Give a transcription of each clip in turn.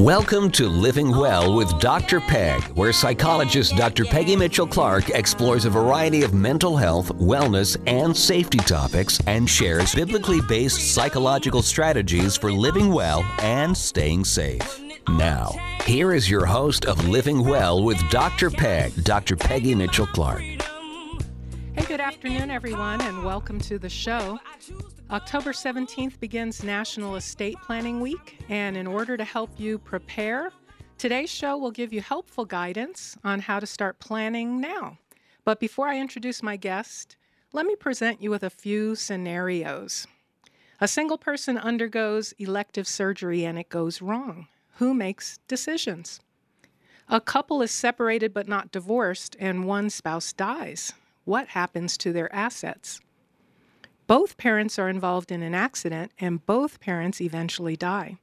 Welcome to Living Well with Dr. Peg, where psychologist Dr. Peggy Mitchell Clark explores a variety of mental health, wellness, and safety topics and shares biblically based psychological strategies for living well and staying safe. Now, here is your host of Living Well with Dr. Peg, Dr. Peggy Mitchell Clark. Good afternoon, everyone, and welcome to the show. October 17th begins National Estate Planning Week, and in order to help you prepare, today's show will give you helpful guidance on how to start planning now. But before I introduce my guest, let me present you with a few scenarios. A single person undergoes elective surgery and it goes wrong. Who makes decisions? A couple is separated but not divorced, and one spouse dies. What happens to their assets? Both parents are involved in an accident and both parents eventually die.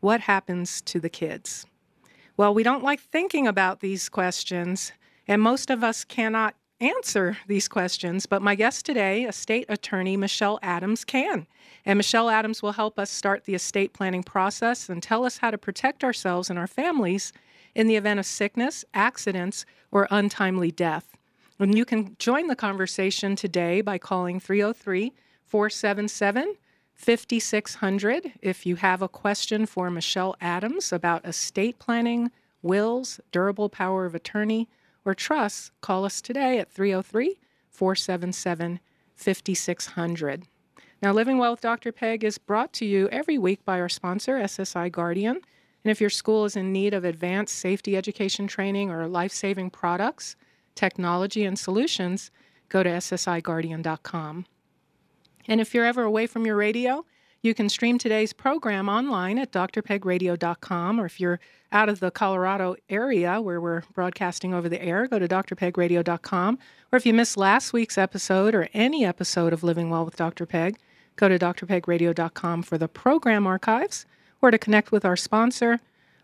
What happens to the kids? Well, we don't like thinking about these questions, and most of us cannot answer these questions, but my guest today, estate attorney Michelle Adams, can. And Michelle Adams will help us start the estate planning process and tell us how to protect ourselves and our families in the event of sickness, accidents, or untimely death. And you can join the conversation today by calling 303 477 5600 if you have a question for Michelle Adams about estate planning, wills, durable power of attorney, or trusts. Call us today at 303 477 5600. Now, Living Well with Dr. Peg is brought to you every week by our sponsor, SSI Guardian. And if your school is in need of advanced safety education training or life saving products, technology, and solutions, go to ssiguardian.com. And if you're ever away from your radio, you can stream today's program online at drpegradio.com, or if you're out of the Colorado area where we're broadcasting over the air, go to drpegradio.com. Or if you missed last week's episode or any episode of Living Well with Dr. Peg, go to drpegradio.com for the program archives, or to connect with our sponsor,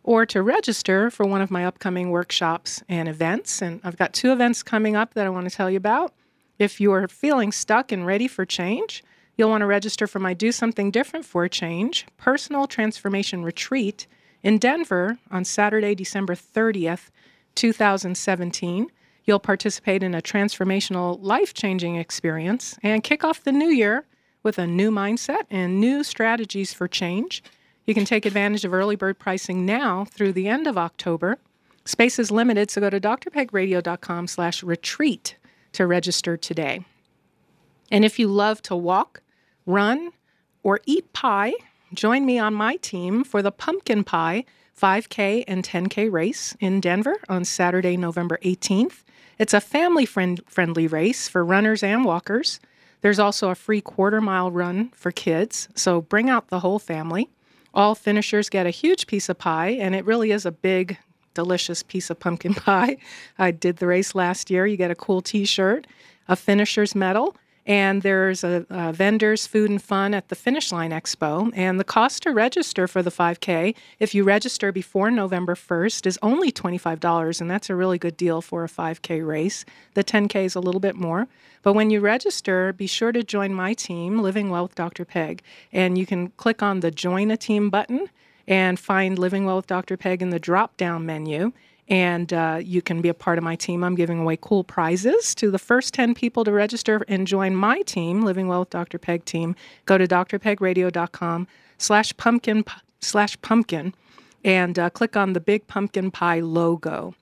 or to register for one of my upcoming workshops and events. And I've got two events coming up that I want to tell you about. If you're feeling stuck and ready for change, you'll want to register for my Do Something Different for Change personal transformation retreat in Denver on Saturday, December 30th, 2017. You'll participate in a transformational, life changing experience and kick off the new year with a new mindset and new strategies for change. You can take advantage of early bird pricing now through the end of October. Space is limited, so go to drpegradio.com slash retreat to register today. And if you love to walk, run, or eat pie, join me on my team for the Pumpkin Pie 5K and 10K race in Denver on Saturday, November 18th. It's a family friend- friendly race for runners and walkers. There's also a free quarter mile run for kids, so bring out the whole family. All finishers get a huge piece of pie, and it really is a big, delicious piece of pumpkin pie. I did the race last year. You get a cool t shirt, a finisher's medal, and there's a, a, vendors food and fun at the finish line expo. And the cost to register for the 5k if you register before november 1st is only $25 and that's a really good deal for a 5k race. The 10k is a little bit more. But when you register be sure to join my team living well with dr peg and you can click on the join a team button and find living well with dr peg in the drop down menu and uh, you can be a part of my team. I'm giving away cool prizes to the first 10 people to register and join my team, Living Well with Dr. Peg team. Go to drpegradio.com slash pumpkin slash pumpkin and uh, click on the big pumpkin pie logo.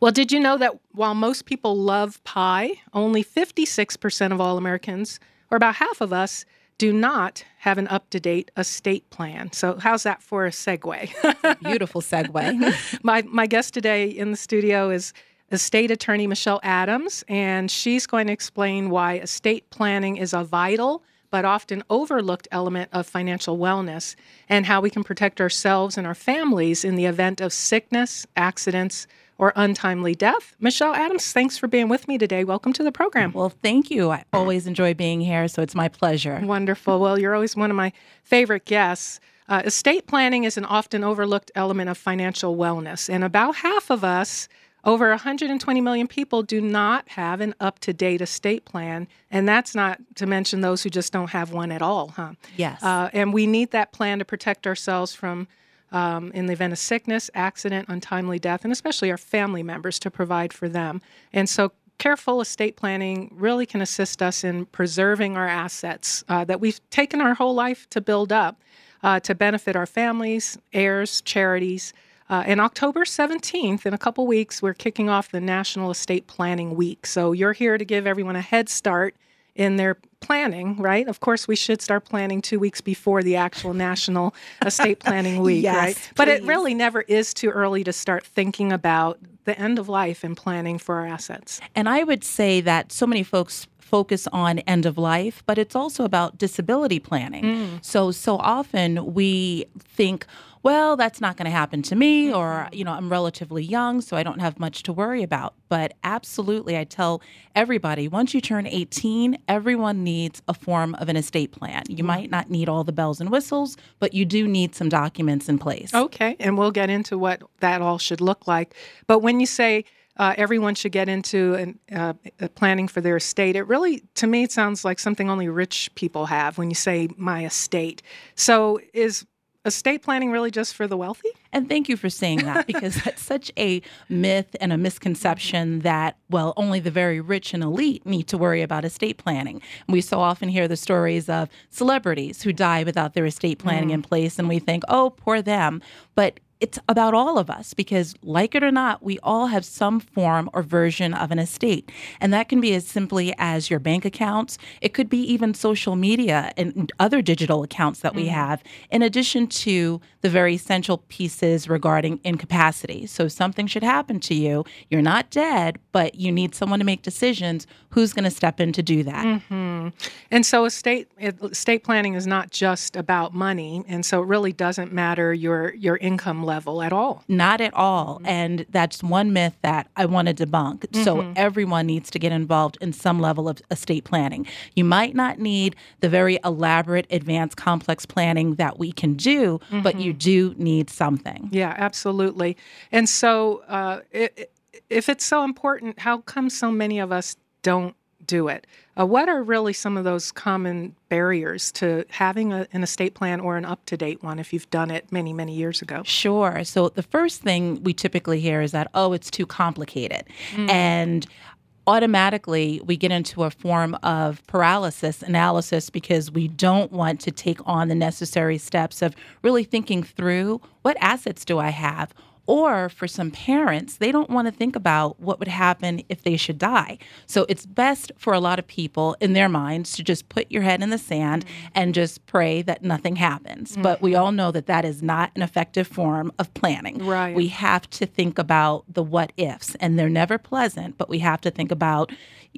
Well, did you know that while most people love pie, only 56% of all Americans, or about half of us, do not have an up to date estate plan. So, how's that for a segue? Beautiful segue. my, my guest today in the studio is estate attorney Michelle Adams, and she's going to explain why estate planning is a vital but often overlooked element of financial wellness and how we can protect ourselves and our families in the event of sickness, accidents, or untimely death. Michelle Adams, thanks for being with me today. Welcome to the program. Well, thank you. I always enjoy being here, so it's my pleasure. Wonderful. Well, you're always one of my favorite guests. Uh, estate planning is an often overlooked element of financial wellness, and about half of us, over 120 million people, do not have an up to date estate plan. And that's not to mention those who just don't have one at all, huh? Yes. Uh, and we need that plan to protect ourselves from um, in the event of sickness, accident, untimely death, and especially our family members to provide for them. And so careful estate planning really can assist us in preserving our assets uh, that we've taken our whole life to build up uh, to benefit our families, heirs, charities. Uh, and October 17th, in a couple weeks, we're kicking off the National Estate Planning Week. So you're here to give everyone a head start in their planning, right? Of course, we should start planning two weeks before the actual National Estate Planning Week, yes, right? Please. But it really never is too early to start thinking about the end of life and planning for our assets. And I would say that so many folks focus on end of life, but it's also about disability planning. Mm. So, so often we think, well, that's not going to happen to me, or, mm-hmm. you know, I'm relatively young, so I don't have much to worry about. But absolutely, I tell everybody once you turn 18, everyone needs a form of an estate plan. You mm-hmm. might not need all the bells and whistles, but you do need some documents in place. Okay, and we'll get into what that all should look like. But when you say, uh, everyone should get into an, uh, planning for their estate. It really, to me, it sounds like something only rich people have when you say my estate. So, is estate planning really just for the wealthy? And thank you for saying that because that's such a myth and a misconception that, well, only the very rich and elite need to worry about estate planning. We so often hear the stories of celebrities who die without their estate planning mm. in place, and we think, oh, poor them. But it's about all of us because, like it or not, we all have some form or version of an estate. And that can be as simply as your bank accounts. It could be even social media and other digital accounts that mm-hmm. we have, in addition to the very essential pieces regarding incapacity. So, something should happen to you. You're not dead, but you need someone to make decisions. Who's going to step in to do that? Mm-hmm. And so, estate estate planning is not just about money, and so it really doesn't matter your your income level level at all. Not at all. Mm-hmm. And that's one myth that I want to debunk. Mm-hmm. So everyone needs to get involved in some level of estate planning. You might not need the very elaborate, advanced, complex planning that we can do, mm-hmm. but you do need something. Yeah, absolutely. And so, uh, it, if it's so important, how come so many of us don't do it. Uh, what are really some of those common barriers to having a, an estate plan or an up to date one if you've done it many, many years ago? Sure. So the first thing we typically hear is that, oh, it's too complicated. Mm. And automatically we get into a form of paralysis analysis because we don't want to take on the necessary steps of really thinking through what assets do I have? Or for some parents, they don't want to think about what would happen if they should die. So it's best for a lot of people in their minds to just put your head in the sand mm-hmm. and just pray that nothing happens. Mm-hmm. But we all know that that is not an effective form of planning. Right. We have to think about the what ifs, and they're never pleasant, but we have to think about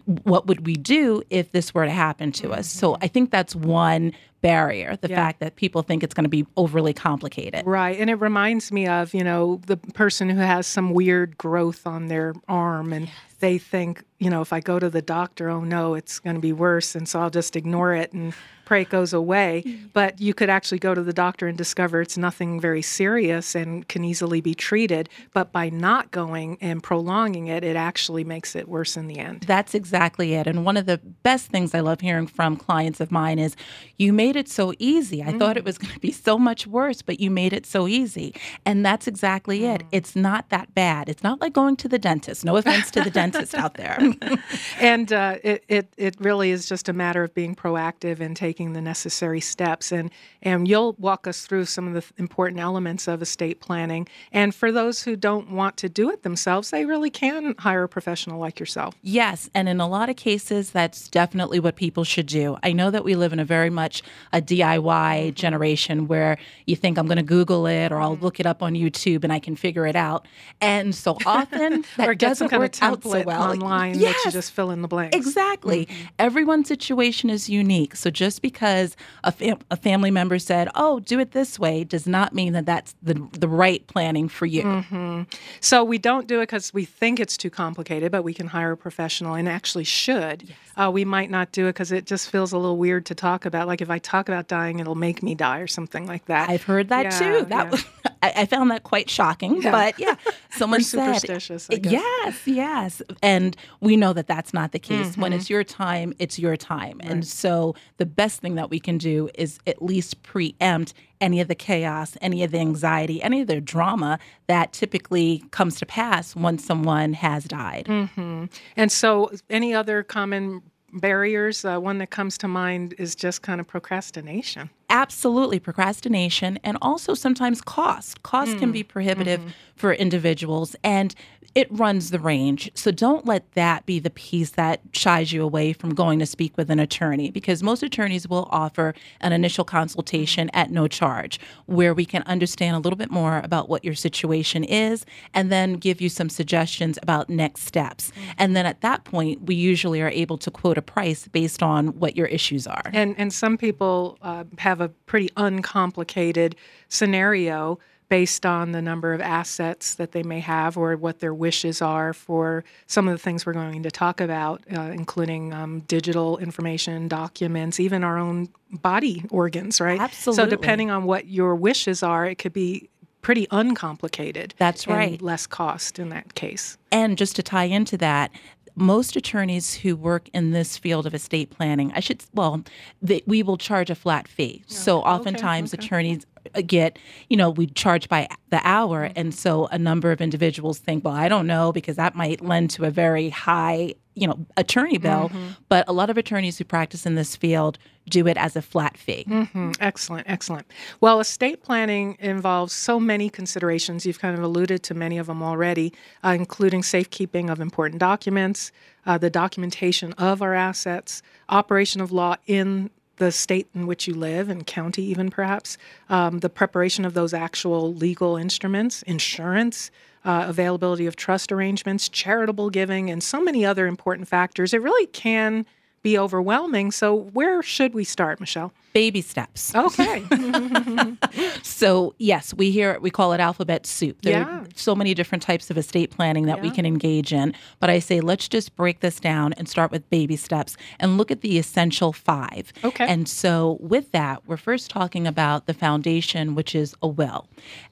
what would we do if this were to happen to mm-hmm. us. So I think that's one barrier the yeah. fact that people think it's going to be overly complicated right and it reminds me of you know the person who has some weird growth on their arm and yes. They think you know if i go to the doctor oh no it's going to be worse and so i'll just ignore it and pray it goes away. Mm. But you could actually go to the doctor and discover it's nothing very serious and can easily be treated. But by not going and prolonging it, it actually makes it worse in the end. That's exactly it. And one of the best things I love hearing from clients of mine is, You made it so easy. I mm. thought it was going to be so much worse, but you made it so easy. And that's exactly mm. it. It's not that bad. It's not like going to the dentist. No offense to the dentist out there. and uh, it, it, it really is just a matter of being proactive and taking the necessary steps. And, and you'll walk us through some of the important elements of estate planning. And for those who don't want to do it themselves, they really can hire a professional like yourself. Yes. And in a lot of cases, that's definitely what people should do. I know that we live in a very much a DIY generation where you think I'm going to Google it or I'll mm-hmm. look it up on YouTube and I can figure it out. And so often that or get doesn't some kind work of template well. online yes. that you just fill in the blanks. Exactly. Mm-hmm. Everyone's situation is unique. So just because a, fam- a family member said, "Oh, do it this way," does not mean that that's the the right planning for you. Mm-hmm. So we don't do it because we think it's too complicated, but we can hire a professional and actually should. Yes. Uh, we might not do it because it just feels a little weird to talk about. Like if I talk about dying, it'll make me die or something like that. I've heard that yeah, too. That yeah. was I, I found that quite shocking. Yeah. But yeah, someone said, superstitious, I guess. yes, yes, and we know that that's not the case. When Mm-hmm. it's your time, it's your time, and so the best thing that we can do is at least preempt any of the chaos, any of the anxiety, any of the drama that typically comes to pass once someone has died. And so, any other common barriers? Uh, one that comes to mind is just kind of procrastination. Absolutely, procrastination and also sometimes cost. Cost can mm. be prohibitive mm-hmm. for individuals and it runs the range. So don't let that be the piece that shies you away from going to speak with an attorney because most attorneys will offer an initial consultation mm-hmm. at no charge where we can understand a little bit more about what your situation is and then give you some suggestions about next steps. Mm. And then at that point, we usually are able to quote a price based on what your issues are. And and some people uh, have a pretty uncomplicated scenario based on the number of assets that they may have or what their wishes are for some of the things we're going to talk about, uh, including um, digital information, documents, even our own body organs, right? Absolutely. So depending on what your wishes are, it could be pretty uncomplicated. That's and right. less cost in that case. And just to tie into that, most attorneys who work in this field of estate planning, I should, well, they, we will charge a flat fee. So oftentimes okay. attorneys uh, get, you know, we charge by the hour. And so a number of individuals think, well, I don't know, because that might lend to a very high, you know, attorney bill. But a lot of attorneys who practice in this field do it as a flat fee. Mm, excellent, excellent. Well, estate planning involves so many considerations. You've kind of alluded to many of them already, uh, including safekeeping of important documents, uh, the documentation of our assets, operation of law in the state in which you live and county, even perhaps, um, the preparation of those actual legal instruments, insurance. Uh, availability of trust arrangements, charitable giving, and so many other important factors. It really can be overwhelming. So, where should we start, Michelle? Baby steps. Okay. So yes, we hear we call it alphabet soup. There Yeah. are so many different types of estate planning that we can engage in. But I say let's just break this down and start with baby steps and look at the essential five. Okay. And so with that, we're first talking about the foundation, which is a will.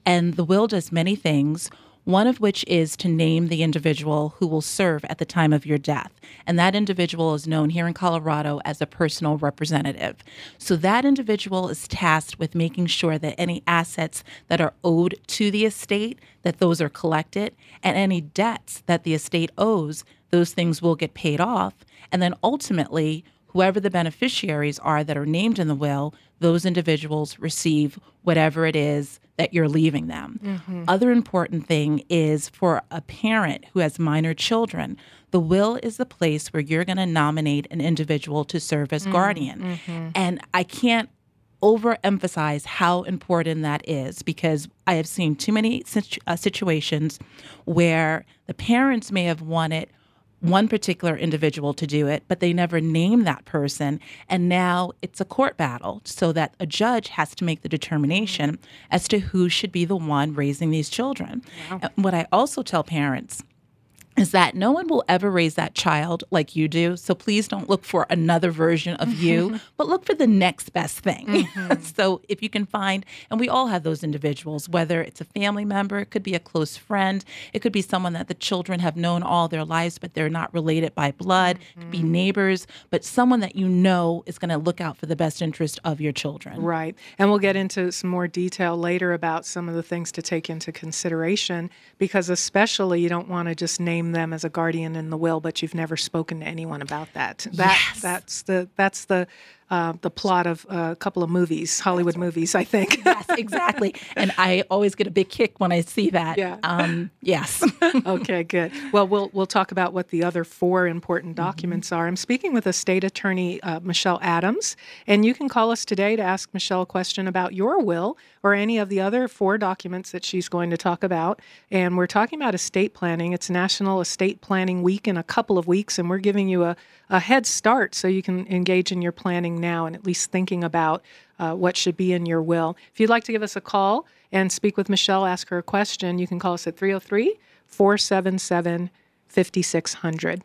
And the will does many things. One of which is to name the individual who will serve at the time of your death. And that individual is known here in Colorado as a personal representative. So that individual is tasked with making sure that any assets that are owed to the estate, that those are collected, and any debts that the estate owes, those things will get paid off. And then ultimately, whoever the beneficiaries are that are named in the will, those individuals receive whatever it is that you're leaving them. Mm-hmm. Other important thing is for a parent who has minor children, the will is the place where you're going to nominate an individual to serve as mm-hmm. guardian. Mm-hmm. And I can't overemphasize how important that is because I have seen too many situ- uh, situations where the parents may have wanted one particular individual to do it, but they never name that person. And now it's a court battle so that a judge has to make the determination mm-hmm. as to who should be the one raising these children. And what I also tell parents is that no one will ever raise that child like you do. So please don't look for another version of you, but look for the next best thing. Mm-hmm. so if you can find, and we all have those individuals, whether it's a family member, it could be a close friend, it could be someone that the children have known all their lives, but they're not related by blood, it could be mm-hmm. neighbors, but someone that you know is going to look out for the best interest of your children. Right. And we'll get into some more detail later about some of the things to take into consideration because, especially, you don't want to just name them as a guardian in the will, but you've never spoken to anyone about that. That Yes. That's the, that's the, uh, the plot of a couple of movies, Hollywood movies, I think. Yes, exactly. And I always get a big kick when I see that. Yeah. Um, yes. okay, good. Well, we'll we'll talk about what the other four important documents are. I'm speaking with a state attorney, uh, Michelle Adams, and you can call us today to ask Michelle a question about your will or any of the other four documents that she's going to talk about. And we're talking about estate planning. It's National Estate Planning Week in a couple of weeks, and we're giving you a, a head start so you can engage in your planning now and at least thinking about uh, what should be in your will. If you'd like to give us a call and speak with Michelle, ask her a question, you can call us at 303 477 5600.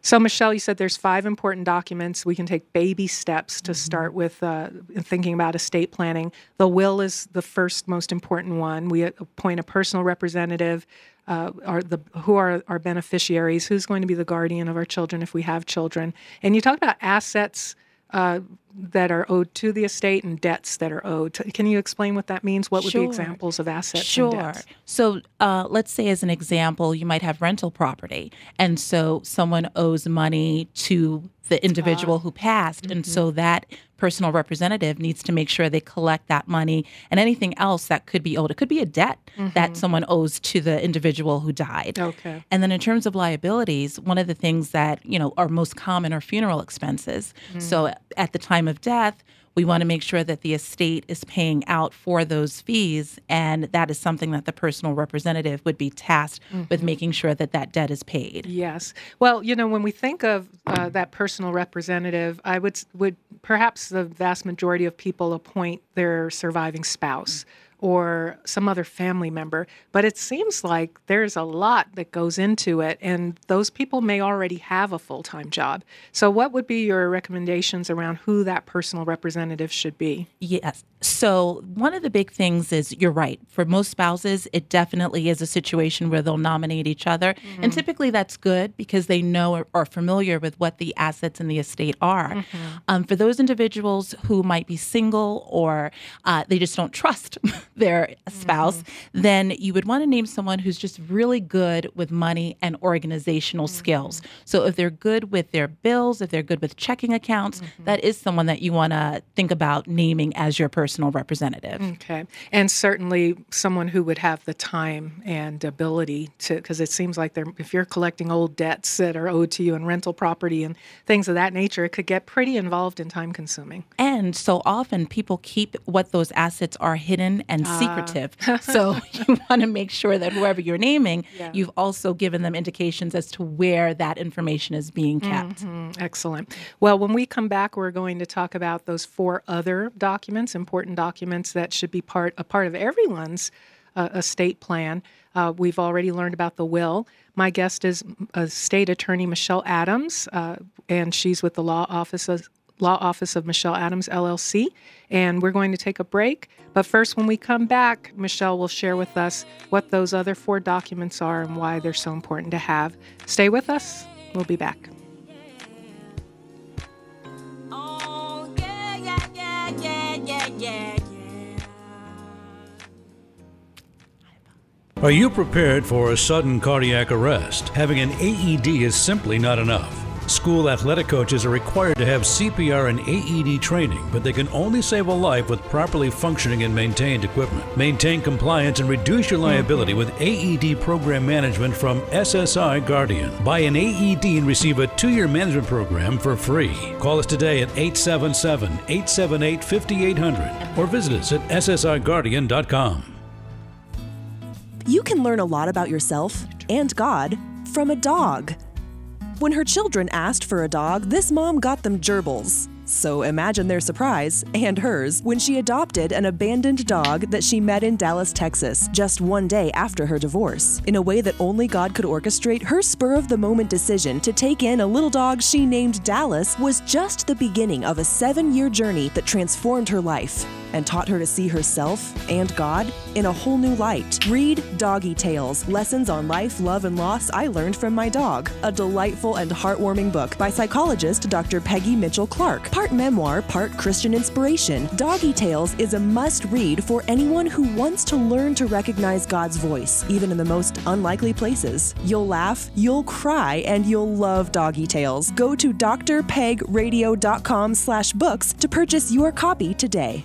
So, Michelle, you said there's five important documents. We can take baby steps to start with uh, thinking about estate planning. The will is the first most important one. We appoint a personal representative. Uh, are the who are our beneficiaries? Who's going to be the guardian of our children if we have children? And you talk about assets uh, that are owed to the estate and debts that are owed. Can you explain what that means? What would Sure. be examples of assets Sure. and debts? So uh, let's say, as an example, you might have rental property. And so someone owes money to the individual ah. who passed. And so mm-hmm. that personal representative needs to make sure they collect that money and anything else that could be owed. It could be a debt that mm-hmm. someone owes to the individual who died. Okay. And then in terms of liabilities, one of the things that, you know, are most common are funeral expenses. So mm. at the time of death, we want to make sure that the estate is paying out for those fees and that is something that the personal representative would be tasked with making sure that that debt is paid. Yes. Well, you know, when we think of uh, that personal representative, I would would perhaps the vast majority of people appoint their surviving spouse or some other family member, but it seems like there's a lot that goes into it and those people may already have a full-time job. So what would be your recommendations around who that personal representative should be? Yes. So, one of the big things is you're right. For most spouses, it definitely is a situation where they'll nominate each other. Mm-hmm. And typically that's good because they know or are familiar with what the assets in the estate are. Mm-hmm. Um, for those individuals who might be single or uh, they just don't trust their spouse, mm-hmm. then you would want to name someone who's just really good with money and organizational skills. So, if they're good with their bills, if they're good with checking accounts, that is someone that you want to think about naming as your personal representative. Okay. And certainly someone who would have the time and ability to, because it seems like they're, if you're collecting old debts that are owed to you in rental property and things of that nature, it could get pretty involved and time consuming. And so often people keep what those assets are hidden and ah. secretive. so you want to make sure that whoever you're naming, Yeah. you've also given them indications as to where that information is being kept. Mm-hmm. Excellent. Well, when we come back, we're going to talk about those four other documents, important documents that should be part a part of everyone's uh, estate plan. Uh, we've already learned about the will. My guest is State Attorney Michelle Adams, uh, and she's with the law office of, law office of Michelle Adams LLC. And we're going to take a break. But first, when we come back, Michelle will share with us what those other four documents are and why they're so important to have. Stay with us. We'll be back. Yeah, yeah. Are you prepared for a sudden cardiac arrest? Having an AED is simply not enough. School athletic coaches are required to have CPR and AED training, but they can only save a life with properly functioning and maintained equipment. Maintain compliance and reduce your liability with AED program management from SSI Guardian. Buy an AED and receive a two year management program for free. Call us today at 877 878 5800 or visit us at SSIGuardian.com. You can learn a lot about yourself and God from a dog. When her children asked for a dog, this mom got them gerbils. So imagine their surprise, and hers, when she adopted an abandoned dog that she met in Dallas, Texas, just one day after her divorce. In a way that only God could orchestrate, her spur of the moment decision to take in a little dog she named Dallas was just the beginning of a seven year journey that transformed her life and taught her to see herself and God in a whole new light. Read Doggy Tales Lessons on Life, Love, and Loss I Learned from My Dog, a delightful and heartwarming book by psychologist Dr. Peggy Mitchell Clark. Part memoir, part Christian inspiration. Doggy Tales is a must read for anyone who wants to learn to recognize God's voice, even in the most unlikely places. You'll laugh, you'll cry, and you'll love Doggy Tales. Go to drpegradio.com slash books to purchase your copy today.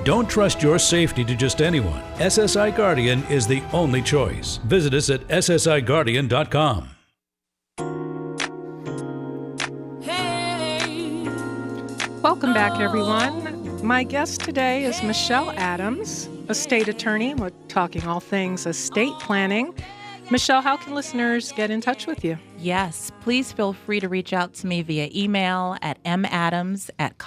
Don't trust your safety to just anyone. SSI Guardian is the only choice. Visit us at SSIGuardian.com. Hey. Welcome back, everyone. My guest today is Michelle Adams, a state attorney. We're talking all things estate planning. Michelle, how can listeners get in touch with you? Yes, please feel free to reach out to me via email at madams at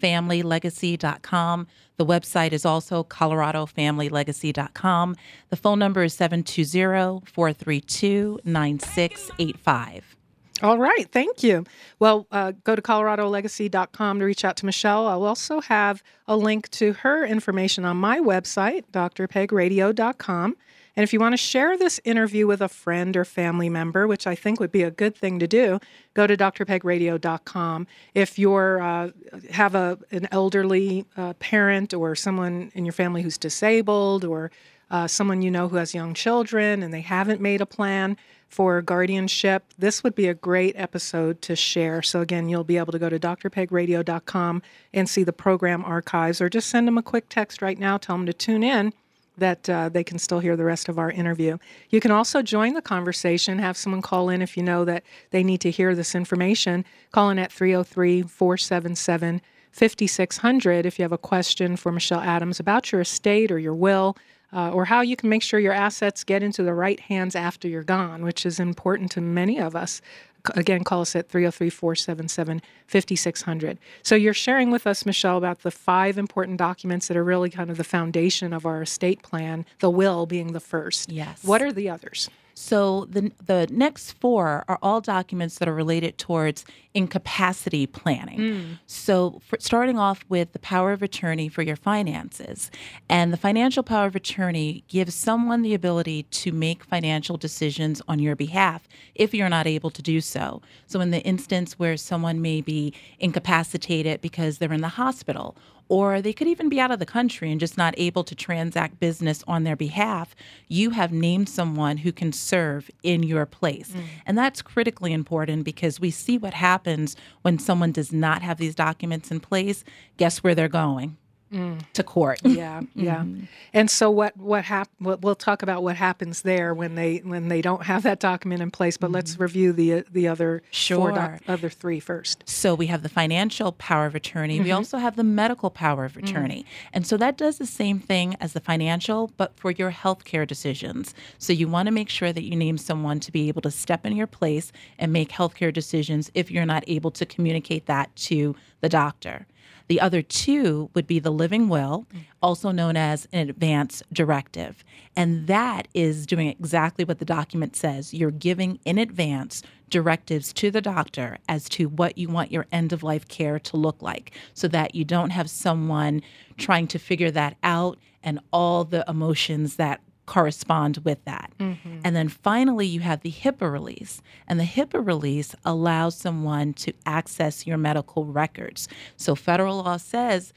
coloradofamilylegacy.com. The website is also coloradofamilylegacy.com. The phone number is 720 432 9685. All right, thank you. Well, uh, go to coloradolegacy.com to reach out to Michelle. I'll also have a link to her information on my website, drpegradio.com. And if you want to share this interview with a friend or family member, which I think would be a good thing to do, go to drpegradio.com. If you uh, have a an elderly uh, parent or someone in your family who's disabled or uh, someone you know who has young children and they haven't made a plan for guardianship, this would be a great episode to share. So, again, you'll be able to go to drpegradio.com and see the program archives or just send them a quick text right now, tell them to tune in that uh, they can still hear the rest of our interview. You can also join the conversation, have someone call in if you know that they need to hear this information. Call in at 303 477 5600 if you have a question for Michelle Adams about your estate or your will. Uh, or how you can make sure your assets get into the right hands after you're gone, which is important to many of us. Again, call us at 303 477 5600. So, you're sharing with us, Michelle, about the five important documents that are really kind of the foundation of our estate plan, the will being the first. Yes. What are the others? So the the next four are all documents that are related towards incapacity planning. Mm. So starting off with the power of attorney for your finances, and the financial power of attorney gives someone the ability to make financial decisions on your behalf if you're not able to do so. So in the instance where someone may be incapacitated because they're in the hospital or they could even be out of the country and just not able to transact business on their behalf, you have named someone who can serve in your place. Mm. And that's critically important because we see what happens when someone does not have these documents in place. Guess where they're going? Mm. to court. Yeah, yeah. Mm-hmm. And so what what hap- we'll talk about what happens there when they when they don't have that document in place. But mm-hmm. let's review the the other sure. four doc- other three first. So we have the financial power of attorney. Mm-hmm. We also have the medical power of attorney, mm. and so that does the same thing as the financial, but for your healthcare decisions. So you want to make sure that you name someone to be able to step in your place and make healthcare decisions if you're not able to communicate that to the doctor. The other two would be the living will, also known as an advance directive. And that is doing exactly what the document says. You're giving in advance directives to the doctor as to what you want your end of life care to look like so that you don't have someone trying to figure that out and all the emotions that correspond with that. Mm-hmm. And then finally, you have the HIPAA release. And the HIPAA release allows someone to access your medical records. So, federal law says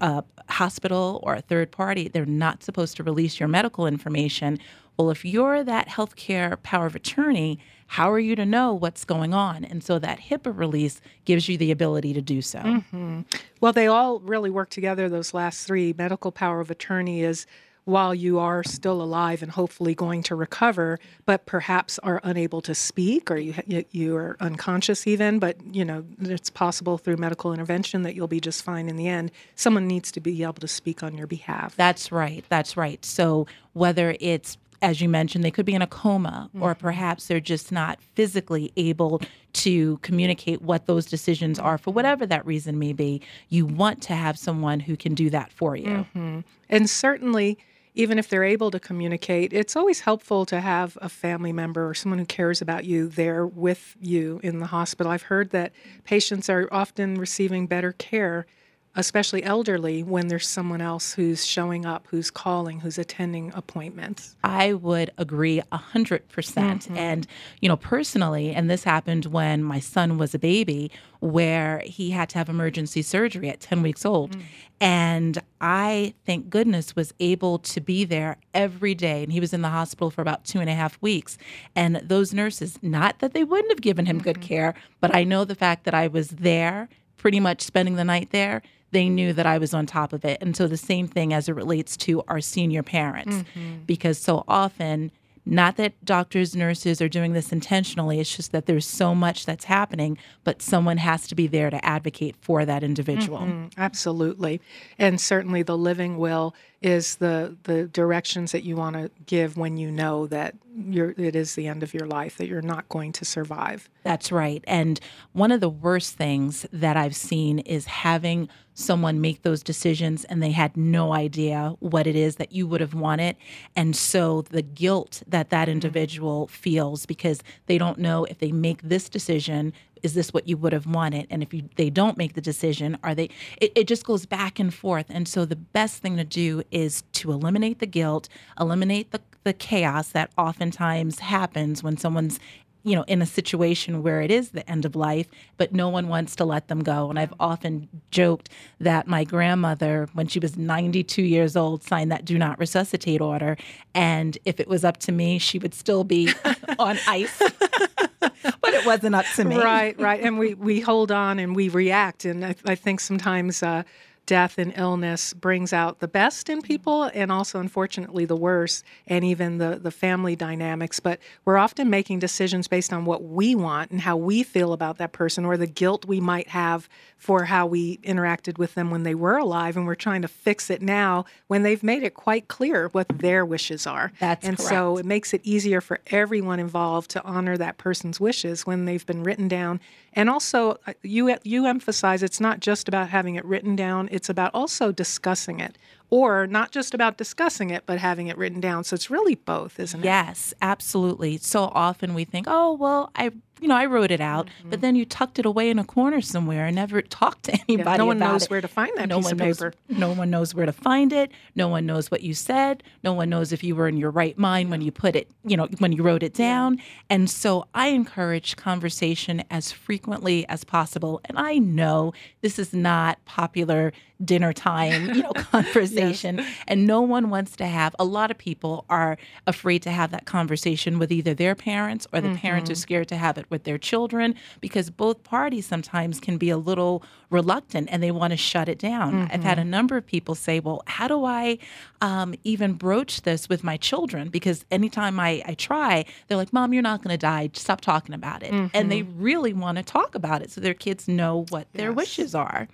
a hospital or a third party, they're not supposed to release your medical information. Well, if you're that healthcare power of attorney, how are you to know what's going on? And so that HIPAA release gives you the ability to do so. Mm-hmm. Well, they all really work together, those last three. Medical power of attorney is while you are still alive and hopefully going to recover, but perhaps are unable to speak or you, you are unconscious even, but you know, it's possible through medical intervention that you'll be just fine in the end. Someone needs to be able to speak on your behalf. That's right. That's right. So whether it's as you mentioned, they could be in a coma, mm-hmm. or perhaps they're just not physically able to communicate what those decisions are for whatever that reason may be. You want to have someone who can do that for you. Mm-hmm. And certainly, even if they're able to communicate, it's always helpful to have a family member or someone who cares about you there with you in the hospital. I've heard that patients are often receiving better care especially elderly, when there's someone else who's showing up, who's calling, who's attending appointments. I would agree 100%. percent mm hmm And, you know, personally, and this happened when my son was a baby, where he had to have emergency surgery at 10 weeks old. Mm. And I, thank goodness, was able to be there every day. And he was in the hospital for about two and a half weeks. And those nurses, not that they wouldn't have given him mm-hmm. good care, but I know the fact that I was there pretty much spending the night there they knew that I was on top of it. And so the same thing as it relates to our senior parents, mm-hmm. because so often Not that doctors, nurses are doing this intentionally. It's just that there's so much that's happening, but someone has to be there to advocate for that individual. Mm, absolutely. And certainly the living will is the the directions that you want to give when you know that you're it is the end of your life that you're not going to survive. That's right. And one of the worst things that I've seen is having someone make those decisions and they had no idea what it is that you would have wanted. And so the guilt that that mm-hmm. individual feels because they don't know if they make this decision, is this what you would have wanted? And if you they don't make the decision are they it, it just goes back and forth. And so the best thing to do is to eliminate the guilt eliminate the, the chaos that oftentimes happens when someone's you know, in a situation where it is the end of life, but no one wants to let them go. And I've often joked that my grandmother, when she was 92 years old, signed that do not resuscitate order. And if it was up to me, she would still be on ice. but it wasn't up to me. Right, right. And we, we hold on and we react. And I, I think sometimes, uh, death and illness brings out the best in people and also unfortunately the worst and even the the family dynamics. But we're often making decisions based on what we want and how we feel about that person or the guilt we might have for how we interacted with them when they were alive. And we're trying to fix it now when they've made it quite clear what their wishes are. That's and correct. so it makes it easier for everyone involved to honor that person's wishes when they've been written down and also uh, you you emphasize it's not just about having it written down it's about also discussing it. Or not just about discussing it but having it written down. So it's really both isn't it? Yes, absolutely. So often we think, oh, well, I, you know, I wrote it out, but mm-hmm. then you tucked it away in a corner somewhere and never talked to anybody. no one knows it. where to find that no piece of knows, paper. No one knows where to find it. No one knows what you said. No one knows if you were in your right mind when you put it, you know, when you wrote it down. And so I encourage conversation as frequently as possible. And I know this is not popular dinner time, you know, conversation. And no one wants to have, a lot of people are afraid to have that conversation with either their parents or the parents are mm-hmm. scared to have it with their children because both parties sometimes can be a little reluctant and they want to shut it down. I've had a number of people say, well, how do I um, even broach this with my children? Because anytime I, I try, they're like, Mom, you're not going to die. Just stop talking about it. And they really want to talk about it so their kids know what their Yes. wishes are.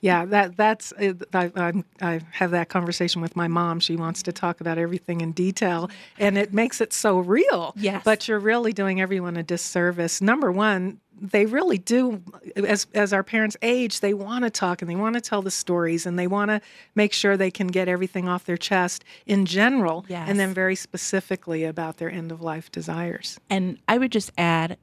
Yeah, that that's uh, I, I'm, I have that conversation with my mom. She wants to talk about everything in detail, and it makes it so real. Yes. but you're really doing everyone a disservice. Number one, they really do. As as our parents age, they want to talk and they want to tell the stories and they want to make sure they can get everything off their chest in general, Yes. and then very specifically about their end of life desires. And I would just add,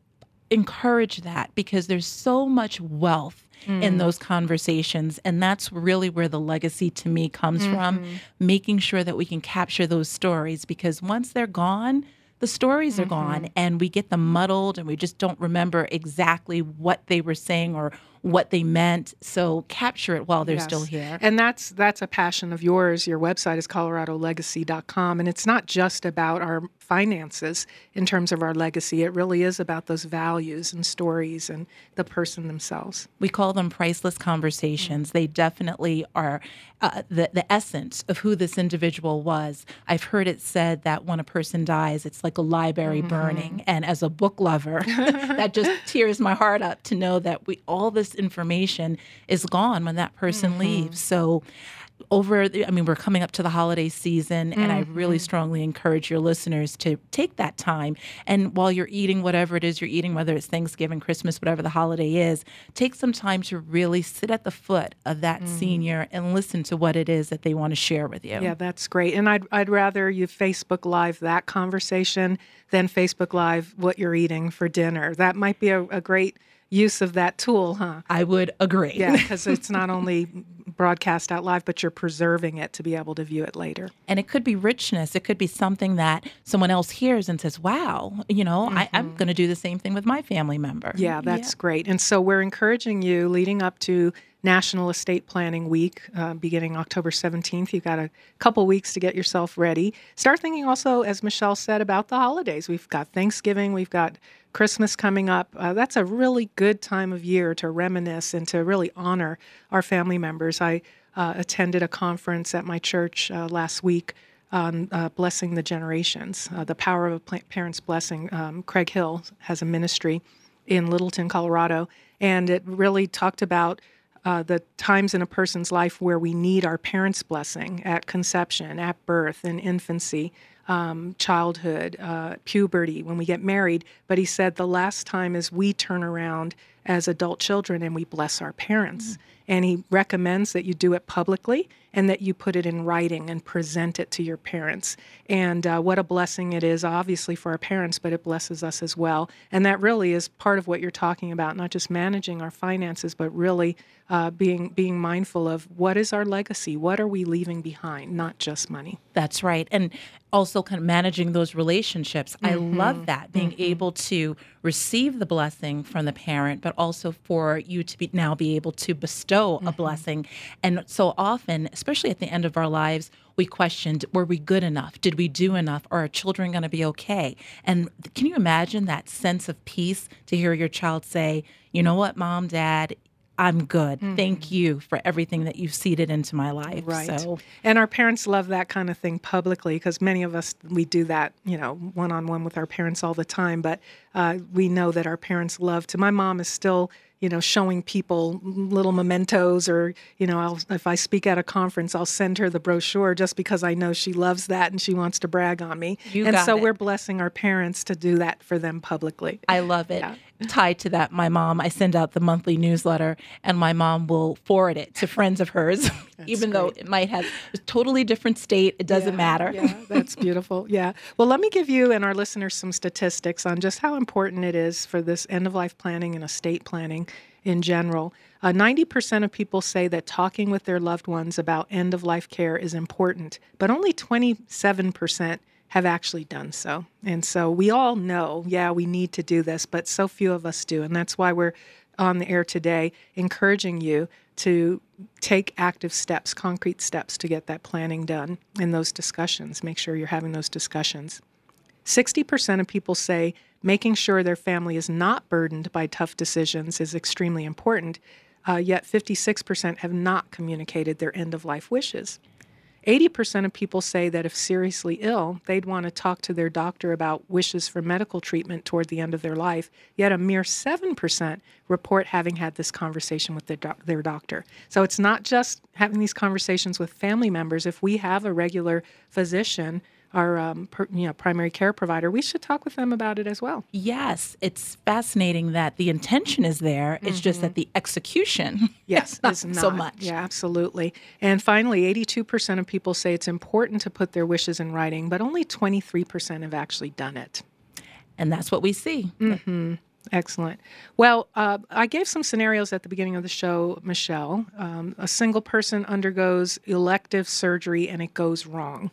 encourage that because there's so much wealth in mm. those conversations. And that's really where the legacy to me comes from, mm-hmm. making sure that we can capture those stories because once they're gone, the stories are gone mm-hmm. and we get them muddled and we just don't remember exactly what they were saying or what they meant. So capture it while they're Yes. still here. And that's that's a passion of yours. Your website is coloradolegacy.com and it's not just about our finances in terms of our legacy. It really is about those values and stories and the person themselves. We call them priceless conversations. They definitely are uh, the, the essence of who this individual was. I've heard it said that when a person dies, it's like a library burning. And as a book lover, that just tears my heart up to know that we all this information is gone when that person mm-hmm. leaves. So over the, I mean we're coming up to the holiday season and I really mm-hmm. strongly encourage your listeners to take that time and while you're eating whatever it is you're eating whether it's Thanksgiving, Christmas, whatever the holiday is, take some time to really sit at the foot of that mm. senior and listen to what it is that they want to share with you. Yeah, that's great. And I'd, I'd rather you Facebook Live that conversation than Facebook Live what you're eating for dinner. That might be a, a great use of that tool, huh? I would agree. Yeah, because it's not only broadcast out live, but you're preserving it to be able to view it later. And it could be richness. It could be something that someone else hears and says, wow, you know, I, I'm mm-hmm. going to do the same thing with my family member. Yeah, that's great. And so we're encouraging you leading up to National Estate Planning Week, uh, beginning October 17th. You've got a couple weeks to get yourself ready. Start thinking also, as Michelle said, about the holidays. We've got Thanksgiving, we've got Christmas coming up. Uh, that's a really good time of year to reminisce and to really honor our family members. I uh, attended a conference at my church uh, last week on uh, blessing the generations, uh, the power of a pla- parent's blessing. Um, Craig Hill has a ministry in Littleton, Colorado, and it really talked about uh, the times in a person's life where we need our parents' blessing at conception, at birth, in infancy, um, childhood, uh, puberty, when we get married. But he said the last time is we turn around as adult children and we bless our parents. And he recommends that you do it publicly and that you put it in writing and present it to your parents. And uh, what a blessing it is, obviously, for our parents, but it blesses us as well. And that really is part of what you're talking about, not just managing our finances, but really uh, being, being mindful of what is our legacy? What are we leaving behind, not just money. That's right. And also kind of managing those relationships. I love that being able to receive the blessing from the parent, but also for you to be now be able to bestow a mm-hmm. blessing. And so often, especially at the end of our lives, we questioned were we good enough? Did we do enough? Are our children going to be okay? And can you imagine that sense of peace to hear your child say, you know what, mom, dad, I'm good. Thank you for everything that you've seeded into my life. Right. So And our parents love that kind of thing publicly because many of us, we do that, you know, one on one with our parents all the time. But uh, we know that our parents love to. My mom is still, you know, showing people little mementos or, you know, I'll, if I speak at a conference, I'll send her the brochure just because I know she loves that and she wants to brag on me. You and so it. we're blessing our parents to do that for them publicly. I love it. Yeah. Tied to that, my mom, I send out the monthly newsletter and my mom will forward it to friends of hers, even though it might have a totally different state. It doesn't Yeah, matter. Yeah, that's beautiful. Yeah. Well, let me give you and our listeners some statistics on just how important it is for this end of life planning and estate planning in general. Uh, 90% of people say that talking with their loved ones about end of life care is important, but only 27% have actually done so. And so we all know, yeah, we need to do this, but so few of us do. And that's why we're on the air today encouraging you to take active steps, concrete steps to get that planning done in those discussions. Make sure you're having those discussions. 60% of people say making sure their family is not burdened by tough decisions is extremely important, uh, yet 56% have not communicated their end of life wishes. 80% of people say that if seriously ill, they'd want to talk to their doctor about wishes for medical treatment toward the end of their life, yet a mere 7% report having had this conversation with their, their doctor. So it's not just having these conversations with family members. If we have a regular physician, our um, per, you know, primary care provider, we should talk with them about it as well. Yes, it's fascinating that the intention is there. It's just that the execution Yes, not is so much. Yeah, absolutely. And finally, 82% of people say it's important to put their wishes in writing, but only 23% have actually done it. And that's what we see. Excellent. Well, uh, I gave some scenarios at the beginning of the show, Michelle. Um, a single person undergoes elective surgery and it goes wrong.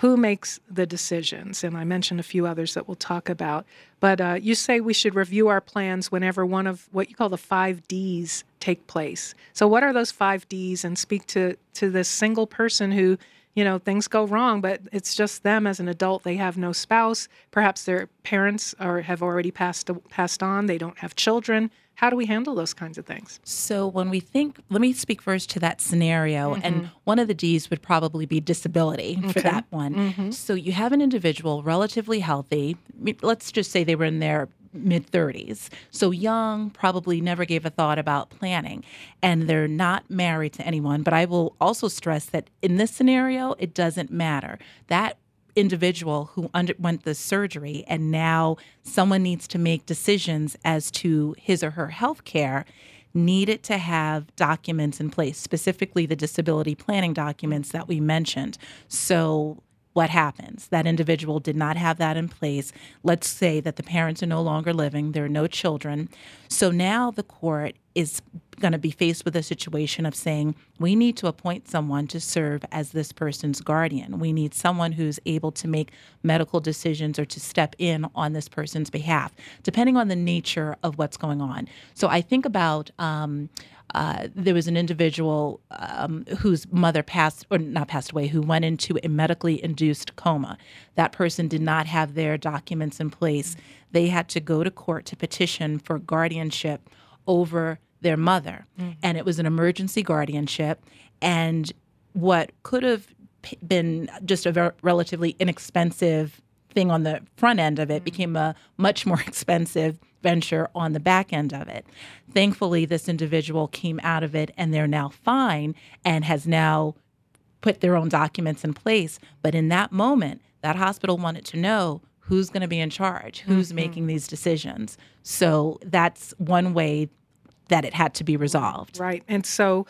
Who makes the decisions? And I mentioned a few others that we'll talk about. But uh, you say we should review our plans whenever one of what you call the five Ds take place. So, what are those five Ds? And speak to to this single person who you know things go wrong but it's just them as an adult they have no spouse perhaps their parents are have already passed passed on they don't have children how do we handle those kinds of things So when we think, let me speak first to that scenario, and mm-hmm. one of the D's would probably be disability for that one. Mm-hmm. So you have an individual relatively healthy. Let's just say they were in their mid 30s. So young, probably never gave a thought about planning, and they're not married to anyone. But I will also stress that in this scenario, it doesn't matter. That individual who underwent the surgery and now someone needs to make decisions as to his or her health care needed to have documents in place specifically the disability planning documents that we mentioned. So what happens. That individual did not have that in place. Let's say that the parents are no longer living. There are no children. So now the court is going to be faced with a situation of saying we need to appoint someone to serve as this person's guardian. We need someone who's able to make medical decisions or to step in on this person's behalf depending on the nature of what's going on. So i think about um, uh, there was an individual um, whose mother passed, or not passed away, who went into a medically induced coma. That person did not have their documents in place. They had to go to court to petition for guardianship over their mother. And it was an emergency guardianship. And what could have been just a relatively inexpensive thing on the front end of it mm-hmm. became a much more expensive venture on the back end of it. Thankfully, this individual came out of it and they're now fine and has now put their own documents in place. But in that moment, that hospital wanted to know who's going to be in charge, who's mm-hmm. making these decisions. So that's one way that it had to be resolved. Right. And so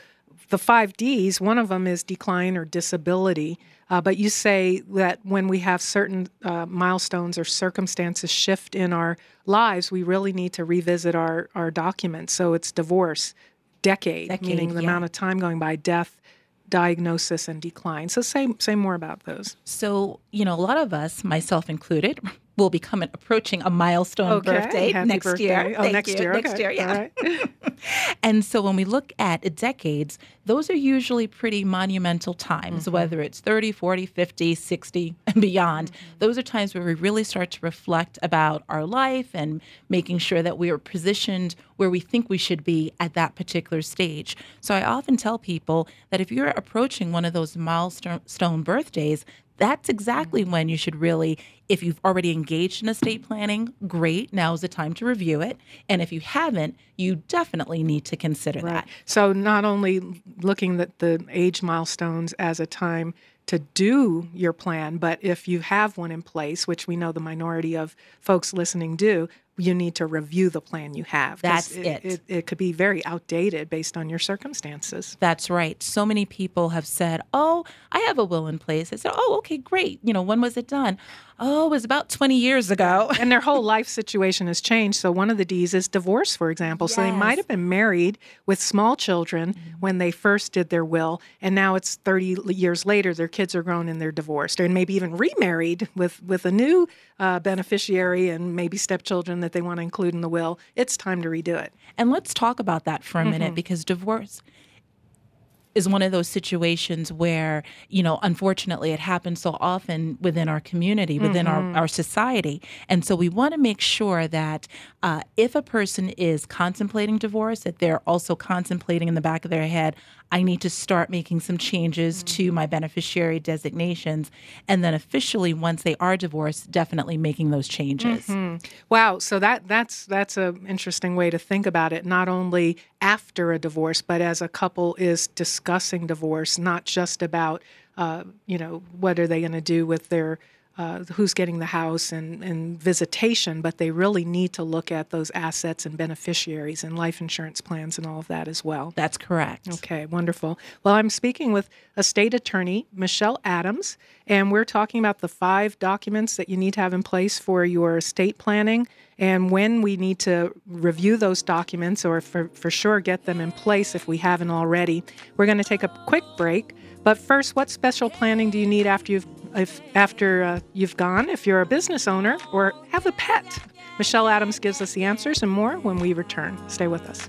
the five Ds, one of them is decline or disability. Uh, but you say that when we have certain uh, milestones or circumstances shift in our lives, we really need to revisit our, our documents. So it's divorce, decade, Decade, meaning the yeah. amount of time going by, death, diagnosis, and decline. So say, say more about those. So, you know, a lot of us, myself included, will be coming approaching a milestone Okay, birthday happy next birthday. year. Oh, Thank next you. year, Next okay. year, yeah. All right. And so when we look at decades, those are usually pretty monumental times, Mm-hmm. whether it's 30, 40, 50, 60, and beyond. Mm-hmm. Those are times where we really start to reflect about our life and making sure that we are positioned where we think we should be at that particular stage. So I often tell people that if you're approaching one of those milestone birthdays, that's exactly Mm-hmm. when you should really, if you've already engaged in estate planning, great, now is the time to review it. And if you haven't, you definitely need to consider that. So not only looking at the age milestones as a time to do your plan, but if you have one in place, which we know the minority of folks listening do, you need to review the plan you have. That's it. it. It could be very outdated based on your circumstances. That's right. So many people have said, Oh, I have a will in place. I said, Oh, okay, great. You know, when was it done? Oh, it was about 20 years ago. and their whole life situation has changed. So one of the D's is divorce, for example. So they might have been married with small children when they first did their will, and now it's 30 years later, their kids are grown and they're divorced, and maybe even remarried with with a new uh, beneficiary and maybe stepchildren that they want to include in the will. It's time to redo it. And let's talk about that for a Mm-hmm. minute because divorce is one of those situations where, you know, unfortunately it happens so often within our community, within Mm-hmm. our, our society. And so we want to make sure that uh, if a person is contemplating divorce, that they're also contemplating in the back of their head, I need to start making some changes Mm-hmm. to my beneficiary designations. And then officially, once they are divorced, definitely making those changes. Wow, so that that's that's a interesting way to think about it. Not only after a divorce, but as a couple is discussing divorce, not just about uh, you know what are they going to do with their uh, who's getting the house and, and visitation, but they really need to look at those assets and beneficiaries and life insurance plans and all of that as well. That's correct. Okay, wonderful. Well, I'm speaking with estate attorney Michelle Adams, and we're talking about the five documents that you need to have in place for your estate planning and when we need to review those documents or for, for sure get them in place if we haven't already. We're going to take a quick break, but first, what special planning do you need after you've if after uh, you've gone if you're a business owner or have a pet? Michelle Adams gives us the answers and more when we return. Stay with us.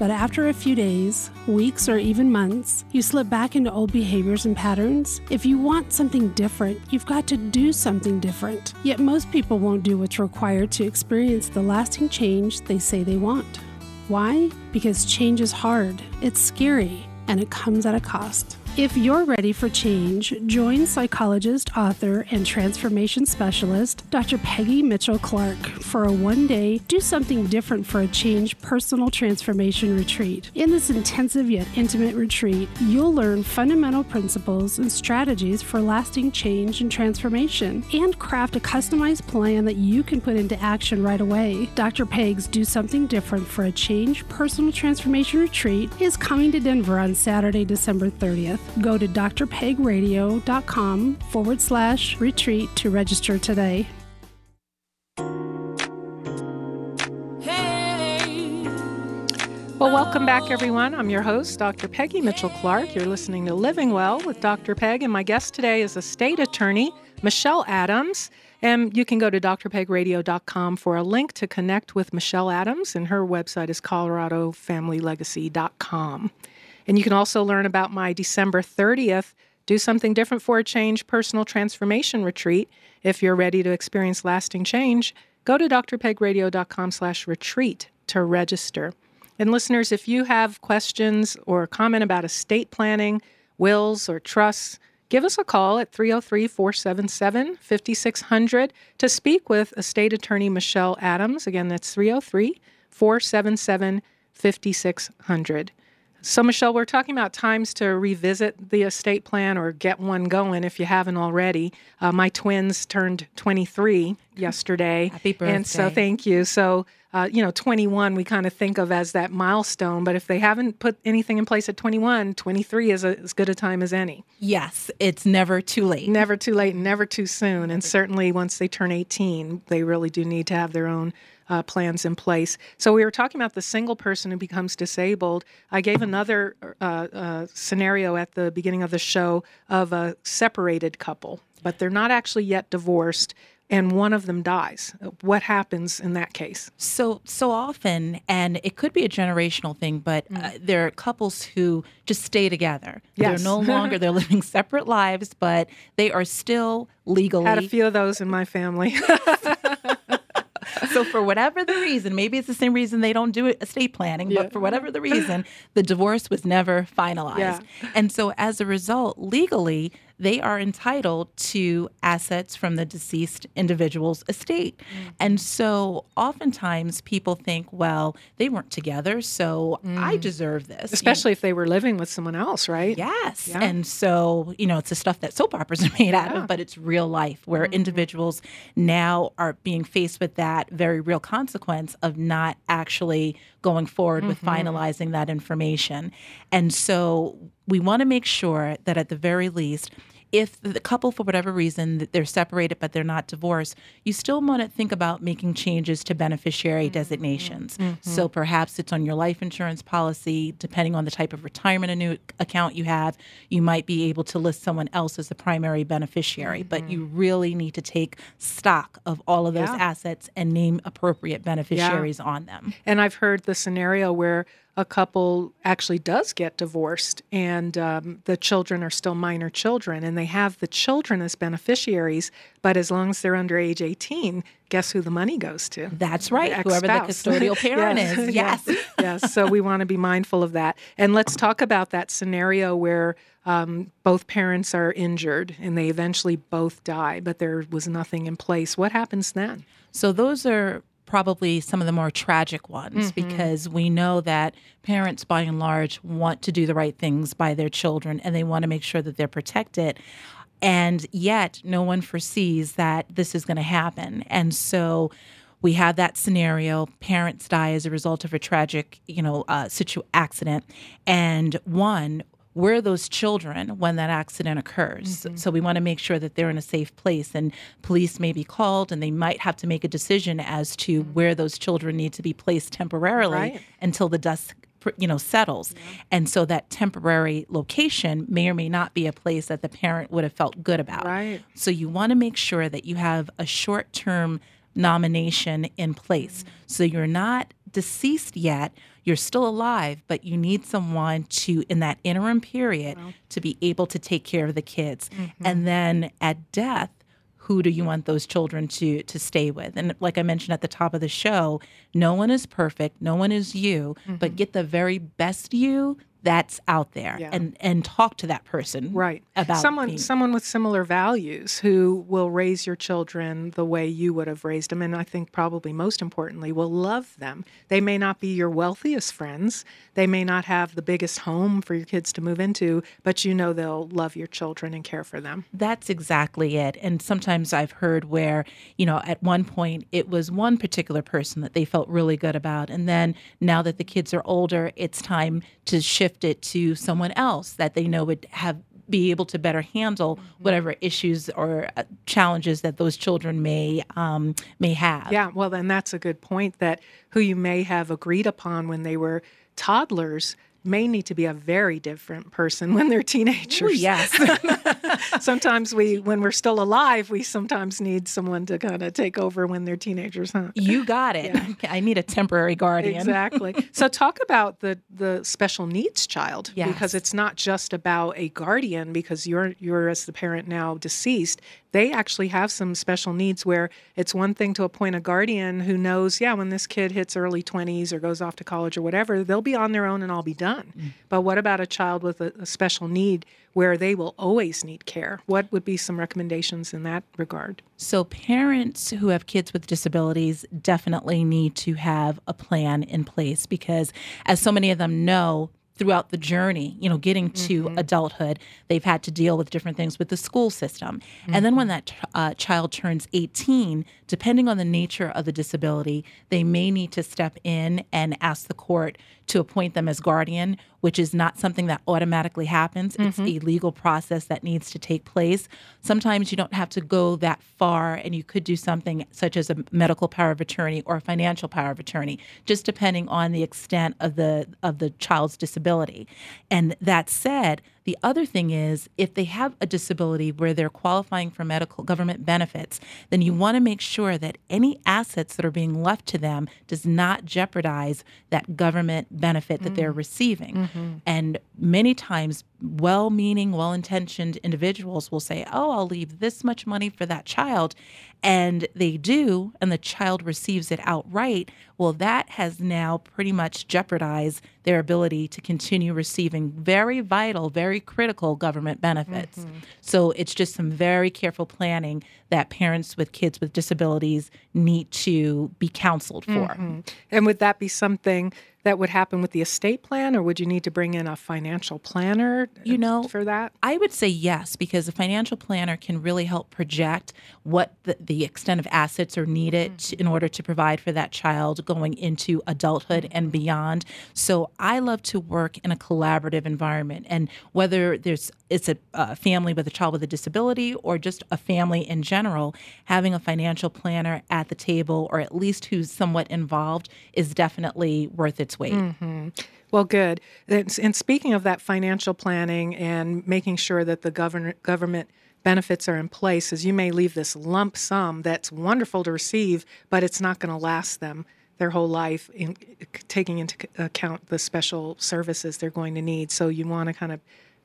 But after a few days, weeks, or even months, you slip back into old behaviors and patterns? If you want something different, you've got to do something different. Yet most people won't do what's required to experience the lasting change they say they want. Why? Because change is hard, it's scary, and it comes at a cost. If you're ready for change, join psychologist, author, and transformation specialist Dr. Peggy Mitchell Clark for a one day Do Something Different for a Change personal transformation retreat. In this intensive yet intimate retreat, you'll learn fundamental principles and strategies for lasting change and transformation and craft a customized plan that you can put into action right away. Dr. Peg's Do Something Different for a Change personal transformation retreat is coming to Denver on Saturday, December 30th. Go to drpegradio.com forward slash retreat to register today. Well, welcome back, everyone. I'm your host, Dr. Peggy Mitchell Clark. You're listening to Living Well with Dr. Peg, and my guest today is a state attorney, Michelle Adams. And you can go to drpegradio.com for a link to connect with Michelle Adams, and her website is coloradofamilylegacy.com. And you can also learn about my December 30th Do Something Different for a Change personal transformation retreat. If you're ready to experience lasting change, go to drpegradio.com slash retreat to register. And listeners, if you have questions or comment about estate planning, wills, or trusts, give us a call at 303 477 5600 to speak with estate attorney Michelle Adams. Again, that's 303 477 5600. So, Michelle, we're talking about times to revisit the estate plan or get one going if you haven't already. Uh, my twins turned 23 yesterday. Happy And so, thank you. So, uh, you know, 21 we kind of think of as that milestone, but if they haven't put anything in place at 21, 23 is a, as good a time as any. Yes, it's never too late. Never too late and never too soon. And certainly once they turn 18, they really do need to have their own uh, plans in place. So we were talking about the single person who becomes disabled. I gave another uh, uh, scenario at the beginning of the show of a separated couple, but they're not actually yet divorced. And one of them dies. What happens in that case? So so often, and it could be a generational thing, but uh, there are couples who just stay together. Yes. They're no longer they're living separate lives, but they are still legally. Had a few of those in my family. so for whatever the reason, maybe it's the same reason they don't do estate planning, Yeah. but for whatever the reason, the divorce was never finalized. Yeah. And so as a result, legally, they are entitled to assets from the deceased individual's estate. Mm. And so oftentimes people think, well, they weren't together, so I Mm. deserve this. You Especially if they were living with someone else, right? Yes. Yeah. And so, you know, it's the stuff that soap operas are made out Yeah. Mm-hmm. of, but it's real life where individuals now are being faced with that very real consequence of not actually going forward with Mm-hmm. finalizing that information. And so we want to make sure that at the very least, if the couple, for whatever reason, they're separated but they're not divorced, you still want to think about making changes to beneficiary mm-hmm. designations. Mm-hmm. So perhaps it's on your life insurance policy, depending on the type of retirement annu- account you have, you might be able to list someone else as the primary beneficiary. But you mm-hmm. really need to take stock of all of those Yeah. assets and name appropriate beneficiaries on them. And I've heard the scenario where a couple actually does get divorced and um, the children are still minor children and they have the children as beneficiaries, but as long as they're under age 18, guess who the money goes to? That's right. The Whoever the custodial parent Yes, is. Yes. yes. yes. So we want to be mindful of that. And let's talk about that scenario where um, both parents are injured and they eventually both die, but there was nothing in place. What happens then? So those are probably some of the more tragic ones because we know that parents by and large want to do the right things by their children and they want to make sure that they're protected. And yet no one foresees that this is going to happen. And so we have that scenario parents die as a result of a tragic you know uh, situ- accident. And one where are those children when that accident occurs? Mm-hmm. So we want to make sure that they're in a safe place, and police may be called, and they might have to make a decision as to mm-hmm. where those children need to be placed temporarily Right. until the dust you know settles. And so that temporary location may or may not be a place that the parent would have felt good about. Right. so you want to make sure that you have a short-term nomination in place. Mm-hmm. So you're not deceased yet you're still alive but you need someone to in that interim period to be able to take care of the kids. Mm-hmm. And then at death who do you want those children to to stay with? And like i mentioned at the top of the show no one is perfect no one is you but mm-hmm. get the very best you that's out there Yeah. and and talk to that person Right. about someone being- someone with similar values who will raise your children the way you would have raised them and I think probably most importantly will love them. They may not be your wealthiest friends. They may not have the biggest home for your kids to move into, but you know they'll love your children and care for them. That's exactly it. And sometimes I've heard where, you know, at one point it was one particular person that they felt really good about. And then now that the kids are older, it's time to shift it to someone else that they know would have be able to better handle Mm-hmm. whatever issues or uh, challenges that those children may um, may have. Yeah, well, then that's a good point that who you may have agreed upon when they were toddlers may need to be a very different person when they're teenagers. Ooh, yes. sometimes we, when we're still alive, we sometimes need someone to kind of take over when they're teenagers, huh? you got it. I need a temporary guardian. Exactly. so talk about the the special needs child Yes. because it's not just about a guardian because you're you're as the parent now deceased. They actually have some special needs where it's one thing to appoint a guardian who knows, yeah, when this kid hits early 20s or goes off to college or whatever, they'll be on their own and I'll be done. Mm. But what about a child with a, a special need where they will always need care? What would be some recommendations in that regard? So, parents who have kids with disabilities definitely need to have a plan in place because, as so many of them know, throughout the journey, you know, getting to mm-hmm. adulthood, they've had to deal with different things with the school system. And mm-hmm. then when that uh, child turns 18, depending on the nature of the disability, they may need to step in and ask the court to appoint them as guardian, which is not something that automatically happens. It's mm-hmm. a legal process that needs to take place. Sometimes you don't have to go that far, and you could do something such as a medical power of attorney or a financial power of attorney, just depending on the extent of the of the child's disability. And that said, the other thing is if they have a disability where they're qualifying for medical government benefits, then you want to make sure that any assets that are being left to them does not jeopardize that government benefit that they're mm. receiving. Mm-hmm. And many times well-meaning, well-intentioned individuals will say, "Oh, I'll leave this much money for that child." And they do, and the child receives it outright. Well, that has now pretty much jeopardized their ability to continue receiving very vital, very critical government benefits. Mm-hmm. So it's just some very careful planning that parents with kids with disabilities need to be counseled for. Mm-hmm. And would that be something that would happen with the estate plan, or would you need to bring in a financial planner? You know, for that. I would say yes, because a financial planner can really help project what the, the extent of assets are needed mm-hmm. to- in order to provide for that child going into adulthood and mm-hmm. beyond. So I love to work in a collaborative environment, and whether there's it's a, a family with a child with a disability or just a family in general, having a financial planner at the table or at least who's somewhat involved is definitely worth its weight. Mm-hmm. Well, good. And speaking of that financial planning and making sure that the govern- government benefits are in place, as you may leave this lump sum that's wonderful to receive, but it's not going to last them their whole life, in, taking into account the special services they're going to need. So you want to kind of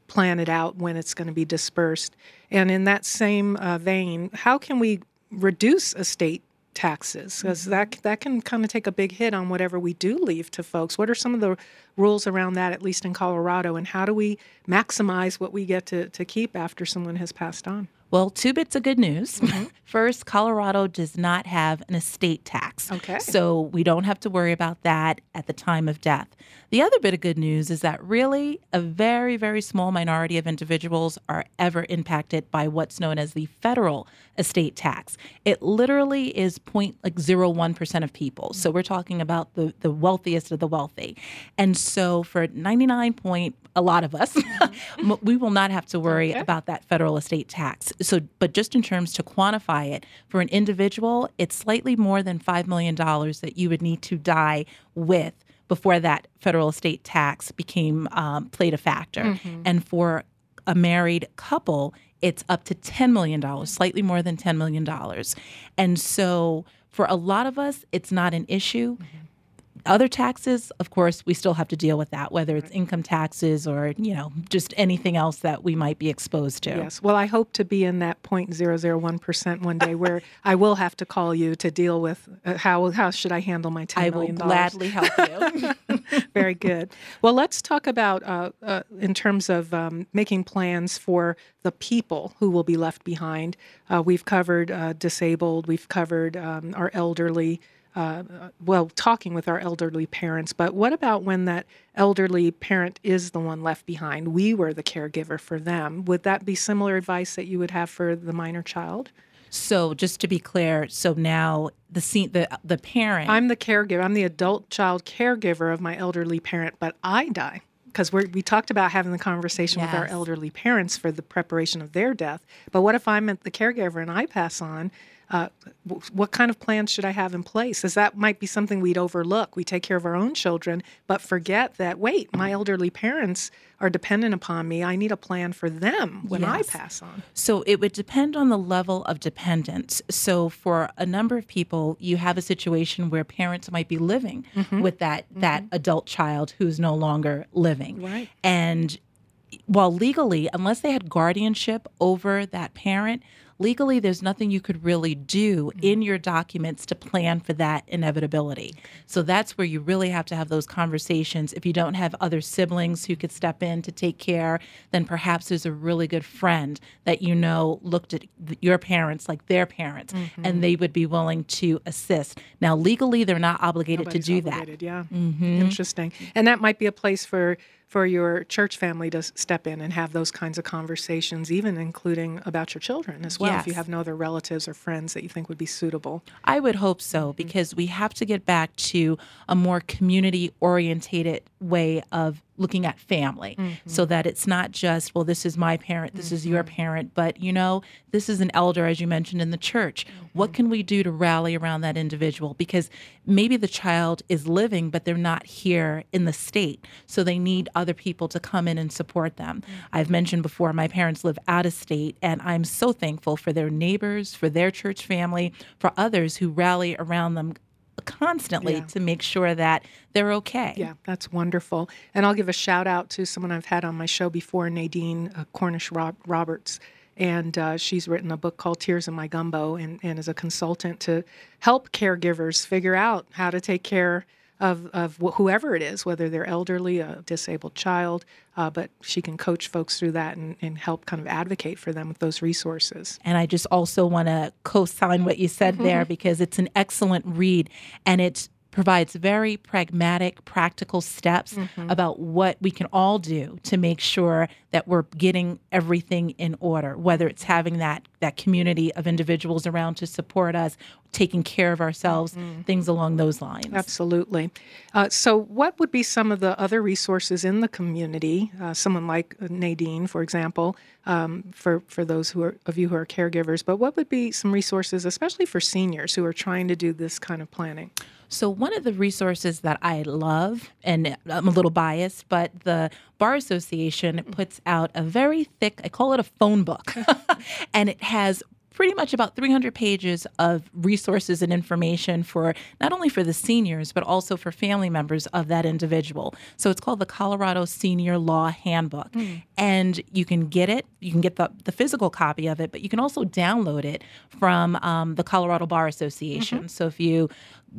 plan it out when it's going to be dispersed. And in that same uh, vein, how can we reduce estate taxes because that that can kind of take a big hit on whatever we do leave to folks. What are some of the rules around that, at least in Colorado, and how do we maximize what we get to, to keep after someone has passed on? Well, two bits of good news. Mm-hmm. First, Colorado does not have an estate tax. Okay. So we don't have to worry about that at the time of death. The other bit of good news is that really a very, very small minority of individuals are ever impacted by what's known as the federal estate tax. It literally is point like zero one percent of people. So we're talking about the, the wealthiest of the wealthy. And so for 99 point a lot of us, mm-hmm. we will not have to worry about that federal estate tax. So, but just in terms to quantify it, for an individual, it's slightly more than $5 million that you would need to die with before that federal estate tax became um, played a factor. Mm-hmm. And for a married couple, it's up to $10 million, slightly more than $10 million. And so for a lot of us, it's not an issue mm-hmm. Other taxes, of course, we still have to deal with that, whether it's income taxes or, you know, just anything else that we might be exposed to. Yes. Well, I hope to be in that 0.001% one day where I will have to call you to deal with uh, how how should I handle my $10 I will million gladly help you. Very good. Well, let's talk about uh, uh, in terms of um, making plans for the people who will be left behind. Uh, we've covered uh, disabled. We've covered um, our elderly. Uh, well, talking with our elderly parents, but what about when that elderly parent is the one left behind? We were the caregiver for them. Would that be similar advice that you would have for the minor child? so just to be clear, so now the scene, the the parent I'm the caregiver. I'm the adult child caregiver of my elderly parent, but I die because we we talked about having the conversation with our elderly parents for the preparation of their death. But what if I'm the caregiver and I pass on? Uh, what kind of plans should I have in place? As that might be something we'd overlook. We take care of our own children, but forget that. Wait, my elderly parents are dependent upon me. I need a plan for them when I pass on. So it would depend on the level of dependence. So for a number of people, you have a situation where parents might be living Mm-hmm. with that that adult child who's no longer living. Right. And while legally, unless they had guardianship over that parent, legally there's nothing you could really do in your documents to plan for that inevitability. So that's where you really have to have those conversations. If you don't have other siblings who could step in to take care, then perhaps there's a really good friend that you know looked at your parents like their parents and they would be willing to assist. Now legally they're not obligated Nobody's to do obligated, that. Yeah, Mm-hmm. interesting. And that might be a place for for your church family to step in and have those kinds of conversations, even including about your children as well. If you have no other relatives or friends that you think would be suitable. I would hope so mm-hmm. because we have to get back to a more community orientated way of looking at family mm-hmm. so that it's not just, well, this is my parent, this is your mm-hmm. parent, but you know, this is an elder, as you mentioned in the church. Mm-hmm. What can we do to rally around that individual? Because maybe the child is living, but they're not here in the state. So they need other people to come in and support them. I've mentioned before, my parents live out of state, and I'm so thankful for their neighbors, for their church family, for others who rally around them constantly Yeah. to make sure that they're okay. Yeah, that's wonderful. And I'll give a shout out to someone I've had on my show before, Nadine uh, Cornish Rob- Roberts. And uh, she's written a book called Tears in My Gumbo and, and is a consultant to help caregivers figure out how to take care of, of wh- whoever it is, whether they're elderly, a disabled child. Uh, but she can coach folks through that and, and help kind of advocate for them with those resources. And I just also want to co sign what you said there because it's an excellent read and it provides very pragmatic, practical steps about what we can all do to make sure that we're getting everything in order, whether it's having that, that community of individuals around to support us, taking care of ourselves, things along those lines. Absolutely. Uh, so, what would be some of the other resources in the community? Uh, someone like Nadine, for example, um, for for those who are of you who are caregivers. But what would be some resources, especially for seniors who are trying to do this kind of planning? So, one of the resources that I love, and I'm a little biased, but the Bar Association puts out a very thick, I call it a phone book, and it has pretty much about 300 pages of resources and information for not only for the seniors but also for family members of that individual. So it's called the colorado senior law handbook. And you can get it you can get the, the physical copy of it but you can also download it from um, the colorado bar association. So if you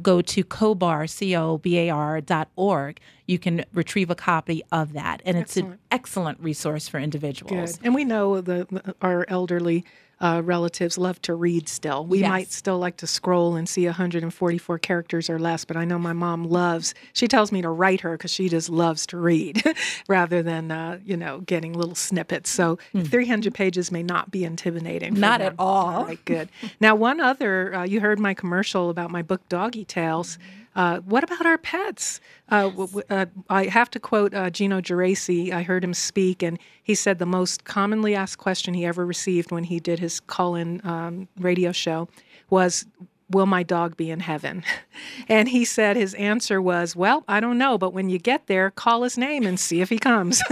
go to cobar c-o-b-a-r dot org you can retrieve a copy of that. And it's an excellent resource for individuals. Good. And we know the, the- our elderly uh, relatives love to read still. We Yes. might still like to scroll and see 144 characters or less, but I know my mom loves, she tells me to write her because she just loves to read rather than, uh, you know, getting little snippets. So 300 pages may not be intimidating. Not them. at all. All right, good. Now, one other, uh, you heard my commercial about my book, Doggy Tales. Uh, what about our pets? Uh, uh, I have to quote uh, Gino Geraci. I heard him speak, and he said the most commonly asked question he ever received when he did his call-in um, radio show was, "Will my dog be in heaven?" And he said his answer was, "Well, I don't know, but when you get there, call his name and see if he comes."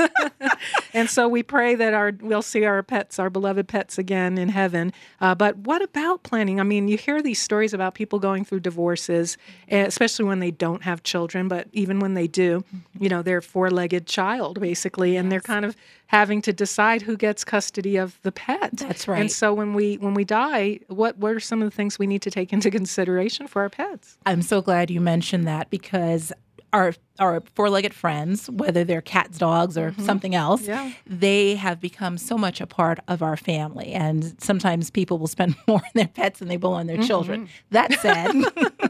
and so we pray that our we'll see our pets, our beloved pets, again in heaven. Uh, but what about planning? I mean, you hear these stories about people going through divorces, eh, especially when they don't have children. But even when they do, you know, they're four-legged child basically, and they're kind of having to decide who gets custody of the pet. That's right. And so when we when we die, what what are some of the things we need to take into consideration for our pets? I'm so glad you mentioned that because our our four-legged friends, whether they're cats, dogs, or something else, Mm-hmm. Yeah. they have become so much a part of our family. And sometimes people will spend more on their pets than they will on their Mm-hmm. children. That said,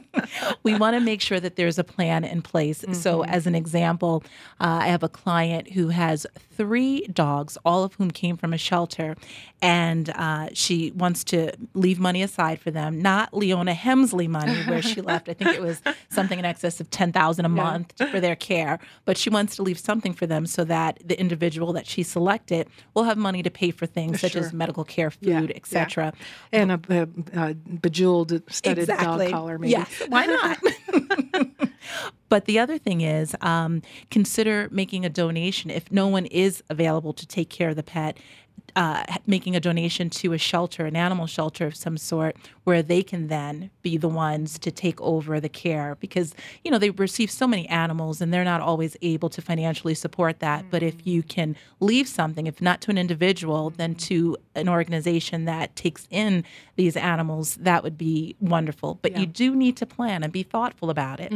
we want to make sure that there's a plan in place. So, Mm-hmm. as an example, uh, I have a client who has three dogs, all of whom came from a shelter, and uh, she wants to leave money aside for them. Not Leona Helmsley money, where she left. I think it was something in excess of ten thousand a month for their care, but she wants to leave something for them so that the individual that she selected will have money to pay for things such as medical care, Yeah, food, yeah. etc. And a, a, a bejeweled, studded dog collar, maybe. Yes, why not? but the other thing is, um, consider making a donation if no one is available to take care of the pet. Uh, making a donation to a shelter, an animal shelter of some sort, where they can then be the ones to take over the care because, you know, they receive so many animals and they're not always able to financially support that. But if you can leave something, if not to an individual, then to an organization that takes in these animals, that would be wonderful. But you do need to plan and be thoughtful about it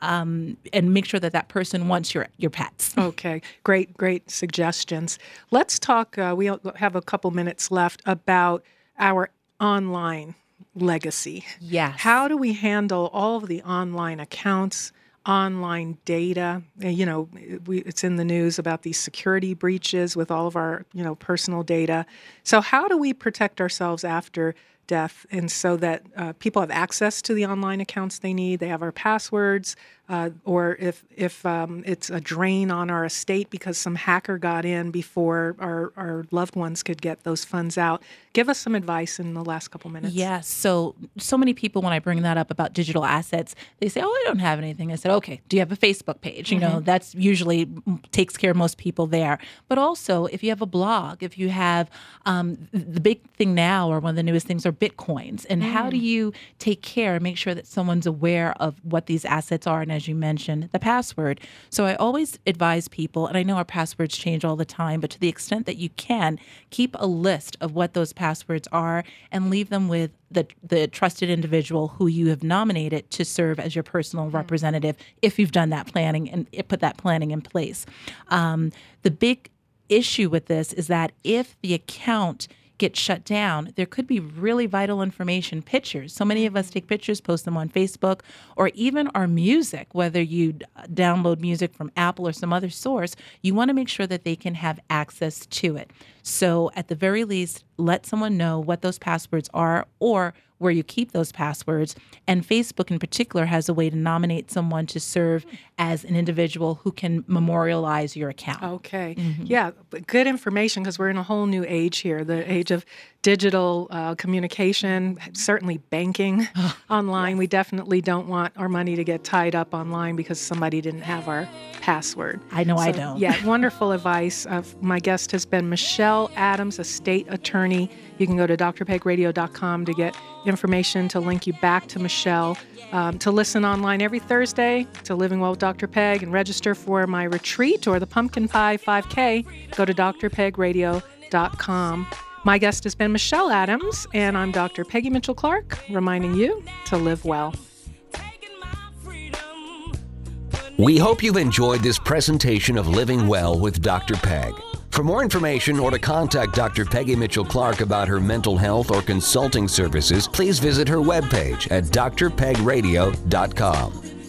um, and make sure that that person wants your, your pets. Okay, great, great suggestions. Let's talk. Uh, we have a couple minutes left about our online legacy. Yes. How do we handle all of the online accounts, online data? Uh, You know, we, it's in the news about these security breaches with all of our, you know, personal data. So, how do we protect ourselves after death, and so that uh, people have access to the online accounts they need? They have our passwords, uh, or if if um, it's a drain on our estate because some hacker got in before our, our loved ones could get those funds out. Give us some advice in the last couple minutes. Yes. So, so many people, when I bring that up about digital assets, they say, Oh, I don't have anything. I said, Okay, do you have a Facebook page? You know, that's usually mm, takes care of most people there. But also, if you have a blog, if you have um, the big thing now, or one of the newest things, are Bitcoins. And how do you take care and make sure that someone's aware of what these assets are? And as you mentioned, the password. So, I always advise people, and I know our passwords change all the time, but to the extent that you can, keep a list of what those passwords are and leave them with the the trusted individual who you have nominated to serve as your personal representative if you've done that planning and put that planning in place. Um, the big issue with this is that if the account gets shut down, there could be really vital information, pictures. So many of us take pictures, post them on Facebook, or even our music, whether you download music from Apple or some other source, you want to make sure that they can have access to it. So, at the very least, let someone know what those passwords are or where you keep those passwords. And Facebook, in particular, has a way to nominate someone to serve as an individual who can memorialize your account. Okay. Yeah, good information because we're in a whole new age here the age of digital uh, communication, certainly banking online. We definitely don't want our money to get tied up online because somebody didn't have our password. I know I don't. Yeah, wonderful advice. Uh, my guest has been Michelle Adams, a state attorney. You can go to drpegradio.com to get information to link you back to Michelle. Um, to listen online every Thursday to Living Well with Dr. Peg and register for my retreat or the Pumpkin Pie 5K, go to drpegradio.com. My guest has been Michelle Adams, and I'm Dr. Peggy Mitchell Clark, reminding you to live well. We hope you've enjoyed this presentation of Living Well with Dr. Peg. For more information or to contact Dr. Peggy Mitchell Clark about her mental health or consulting services, please visit her webpage at drpegradio.com.